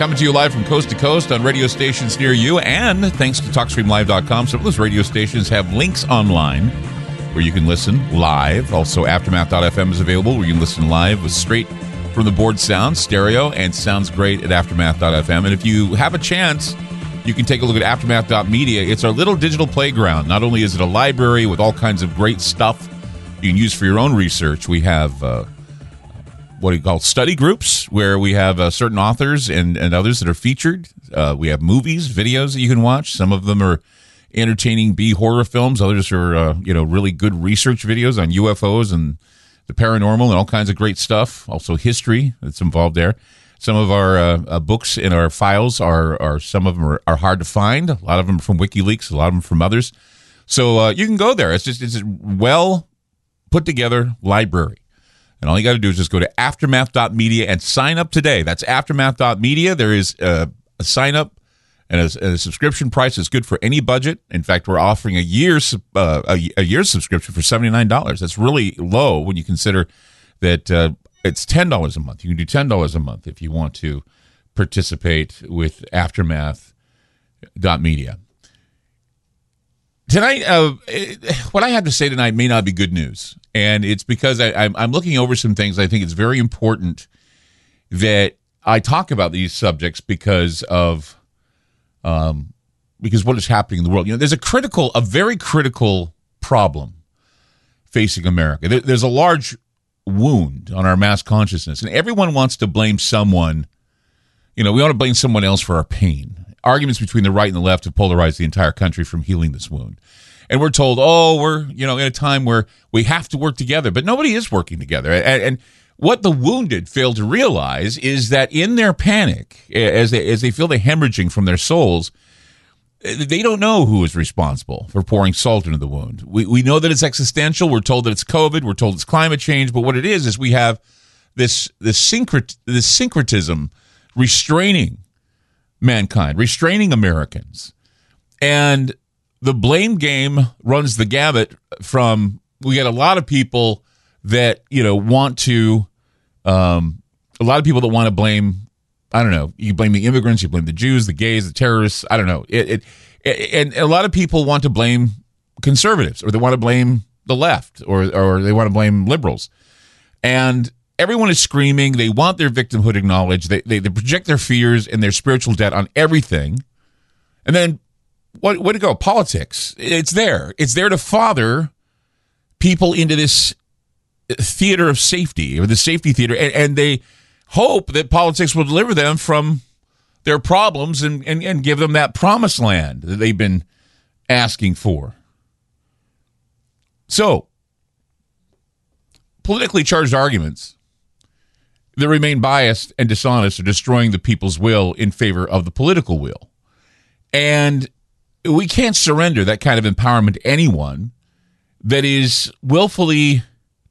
Coming to you live from coast to coast on radio stations near you, and thanks to TalkStreamLive.com. Some of those radio stations have links online where you can listen live. Also, Aftermath.fm is available where you can listen live with straight from the board sound, stereo, and sounds great at Aftermath.fm. And if you have a chance, you can take a look at Aftermath.media. It's our little digital playground. Not only is it a library with all kinds of great stuff you can use for your own research. We have uh, what do you call study groups where we have uh, certain authors and, and others that are featured. Uh, we have movies, videos that you can watch. Some of them are entertaining B horror films. Others are uh, you know really good research videos on UFOs and the paranormal and all kinds of great stuff. Also history that's involved there. Some of our uh, uh, books in our files are, are some of them are, are, hard to find. A lot of them are from WikiLeaks. A lot of them from others. So uh, you can go there. It's just it's a well put together library. And all you got to do is just go to aftermath.media and sign up today. That's aftermath.media. There is a, a sign up and a, a, subscription price is good for any budget. In fact, we're offering a year's uh, a, a year's subscription for seventy nine dollars. That's really low when you consider that uh, it's ten dollars a month. You can do ten dollars a month if you want to participate with Aftermath.media tonight, uh, what I have to say tonight may not be good news, and it's because I, I'm, I'm looking over some things. I think it's very important that I talk about these subjects because of, um, because what is happening in the world. You know, there's a critical, a very critical problem facing America. There, there's a large wound on our mass consciousness, and everyone wants to blame someone. You know, we want to blame someone else for our pain arguments between the right and the left have polarized the entire country from healing this wound. And we're told, oh, we're you know in a time where we have to work together, but nobody is working together. And, and what the wounded fail to realize is that in their panic, as they, as they feel the hemorrhaging from their souls, they don't know who is responsible for pouring salt into the wound. We, we know that it's existential. We're told that it's COVID. We're told it's climate change. But what it is is we have this this syncret this syncretism restraining mankind, restraining Americans. And the blame game runs the gamut from we get a lot of people that, you know, want to um a lot of people that want to blame I don't know, you blame the immigrants, you blame the Jews, the gays, the terrorists, I don't know. It, it, it and a lot of people want to blame conservatives or they want to blame the left or or they want to blame liberals. And everyone is screaming. They want their victimhood acknowledged. They, they, they project their fears and their spiritual debt on everything. And then what what to go? Politics. It's there. It's there to father people into this uh, theater of safety or the safety theater, and, and they hope that politics will deliver them from their problems and, and, and give them that promised land that they've been asking for. So, politically charged arguments that remain biased and dishonest are destroying the people's will in favor of the political will. And we can't surrender that kind of empowerment to anyone that is willfully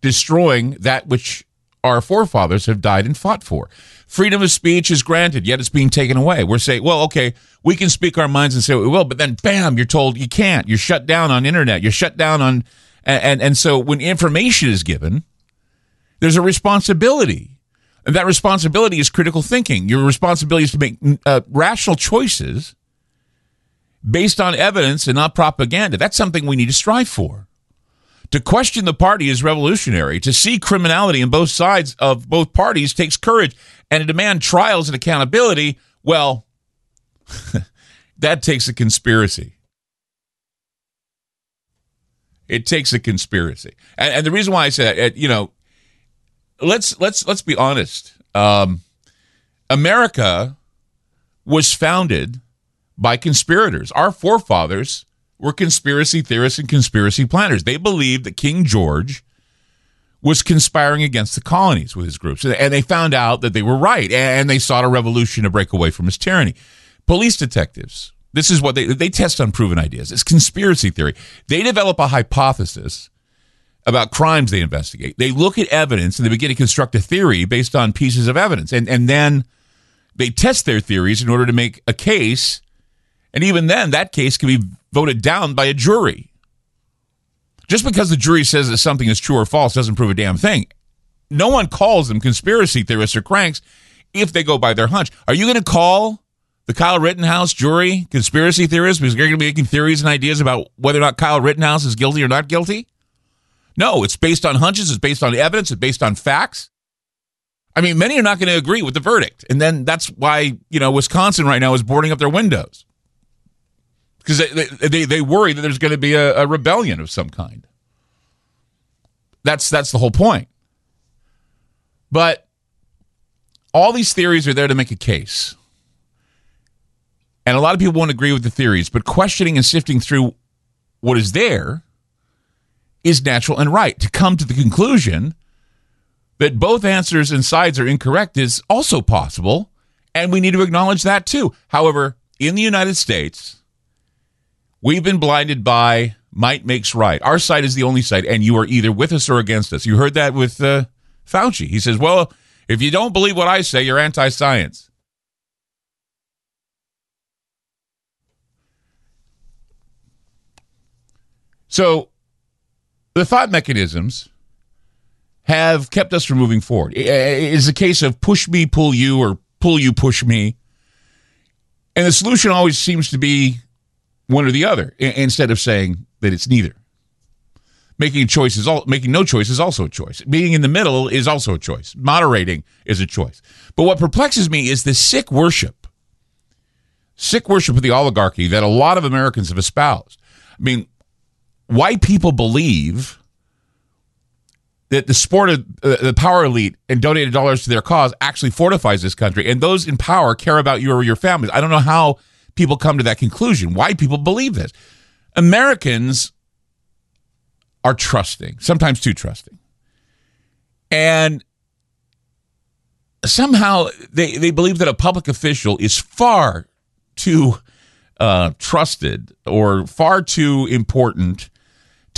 destroying that which our forefathers have died and fought for. Freedom of speech is granted, yet it's being taken away. We're saying, well, okay, we can speak our minds and say what we will, but then bam, you're told you can't. You're shut down on internet. You're shut down on and and, and so when information is given, there's a responsibility and that responsibility is critical thinking. Your responsibility is to make uh, rational choices based on evidence and not propaganda. That's something we need to strive for. To question the party is revolutionary. To see criminality in both sides of both parties takes courage. And to demand trials and accountability, well, that takes a conspiracy. It takes a conspiracy. And, and the reason why I say that, you know, let's let's let's be honest. Um, America was founded by conspirators. Our forefathers were conspiracy theorists and conspiracy planners. They believed that King George was conspiring against the colonies with his groups. And they found out that they were right. And they sought a revolution to break away from his tyranny. Police detectives This is what they they test unproven ideas. It's conspiracy theory. They develop a hypothesis about crimes they investigate. They look at evidence and they begin to construct a theory based on pieces of evidence. And and then they test their theories in order to make a case. And even then that case can be voted down by a jury. Just because the jury says that something is true or false doesn't prove a damn thing. No one calls them conspiracy theorists or cranks if they go by their hunch. Are you going to call the Kyle Rittenhouse jury conspiracy theorists because they're going to be making theories and ideas about whether or not Kyle Rittenhouse is guilty or not guilty? No, it's based on hunches, it's based on evidence, it's based on facts. I mean, many are not going to agree with the verdict. And then that's why, you know, Wisconsin right now is boarding up their windows because they, they, they worry that there's going to be a, a rebellion of some kind. That's, that's the whole point. But all these theories are there to make a case. And a lot of people won't agree with the theories, but questioning and sifting through what is there is natural and right. To come to the conclusion that both answers and sides are incorrect is also possible, and we need to acknowledge that too. However, in the United States, we've been blinded by might makes right. Our side is the only side, and you are either with us or against us. You heard that with uh, Fauci. He says, well, if you don't believe what I say, you're anti science. So the thought mechanisms have kept us from moving forward. It is a case of push me, pull you, or pull you, push me. And the solution always seems to be one or the other instead of saying that it's neither. Making a choice is all making no choice is also a choice. Being in the middle is also a choice. Moderating is a choice. But what perplexes me is the sick worship. Sick worship of the oligarchy that a lot of Americans have espoused. I mean, white people believe that the sport of uh, the power elite and donated dollars to their cause actually fortifies this country. And those in power care about you or your families. I don't know how people come to that conclusion. Why people believe this. Americans are trusting sometimes too trusting. And somehow they, they believe that a public official is far too uh, trusted or far too important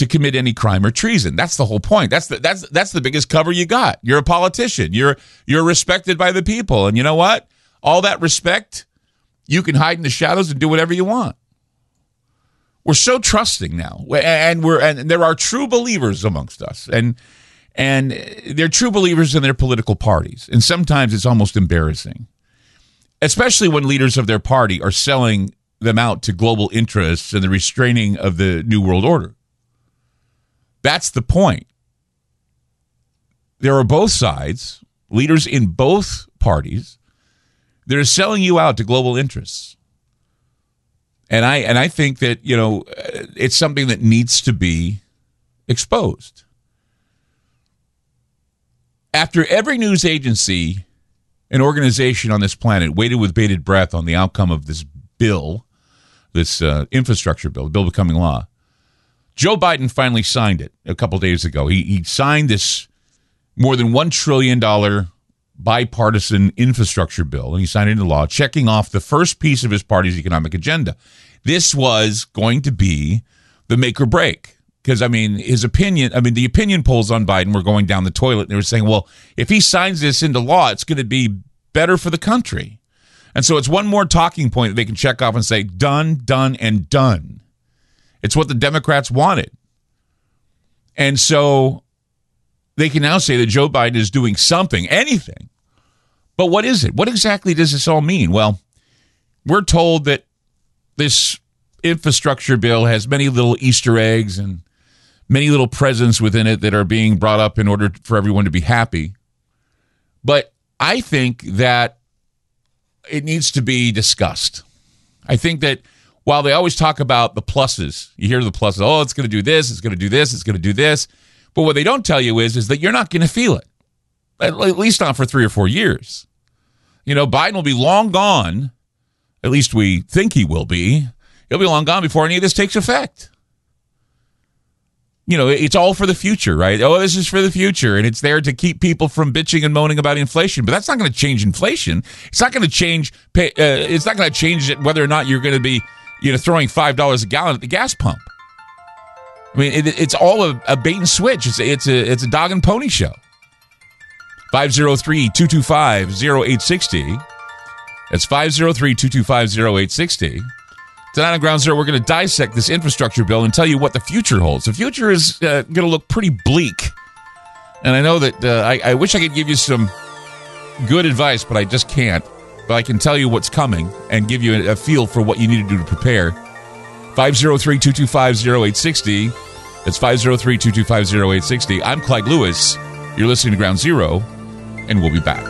to commit any crime or treason. That's the whole point. That's the that's that's the biggest cover you got. You're a politician. You're you're respected by the people. And you know what? All that respect, you can hide in the shadows and do whatever you want. We're so trusting now. And we're and there are true believers amongst us. And and they're true believers in their political parties. And sometimes it's almost embarrassing. Especially when leaders of their party are selling them out to global interests and the restraining of the New World Order. That's the point. There are both sides, leaders in both parties, that are selling you out to global interests. And I and I think that, you know, it's something that needs to be exposed. After every news agency an organization on this planet waited with bated breath on the outcome of this bill, this uh, infrastructure bill, the bill becoming law, Joe Biden finally signed it a couple days ago. He, he signed this more than $1 trillion bipartisan infrastructure bill, and he signed it into law, checking off the first piece of his party's economic agenda. This was going to be the make or break. Because, I mean, his opinion, I mean, the opinion polls on Biden were going down the toilet. They were saying, well, if he signs this into law, it's going to be better for the country. And so it's one more talking point that they can check off and say, done, done, and done. It's what the Democrats wanted. And so they can now say that Joe Biden is doing something, anything. But what is it? What exactly does this all mean? Well, we're told that this infrastructure bill has many little Easter eggs and many little presents within it that are being brought up in order for everyone to be happy. But I think that it needs to be discussed. I think that while they always talk about the pluses, you hear the pluses. Oh, it's going to do this. It's going to do this. It's going to do this. But what they don't tell you is, is that you're not going to feel it, at least not for three or four years. You know, Biden will be long gone. At least we think he will be. He'll be long gone before any of this takes effect. You know, it's all for the future, right? Oh, this is for the future, and it's there to keep people from bitching and moaning about inflation. But that's not going to change inflation. It's not going to change. Uh, it's not going to change it whether or not you're going to be you know, throwing five dollars a gallon at the gas pump. I mean, it, it's all a, a, bait and switch. It's a, it's a it's a dog and pony show. 503-225-0860. That's 503-225-0860. Tonight on Ground Zero, we're going to dissect this infrastructure bill and tell you what the future holds. The future is uh, going to look pretty bleak. And I know that uh, I, I wish I could give you some good advice, but I just can't. But I can tell you what's coming and give you a, feel for what you need to do to prepare. 503 225 0860. That's 503 225 0860. I'm Clyde Lewis. You're listening to Ground Zero, and we'll be back.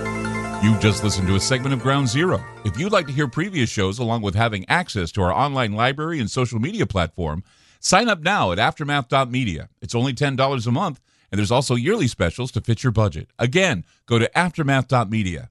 You just listened to a segment of Ground Zero. If you'd like to hear previous shows along with having access to our online library and social media platform, sign up now at aftermath.media. It's only $10 a month, and there's also yearly specials to fit your budget. Again, go to aftermath.media.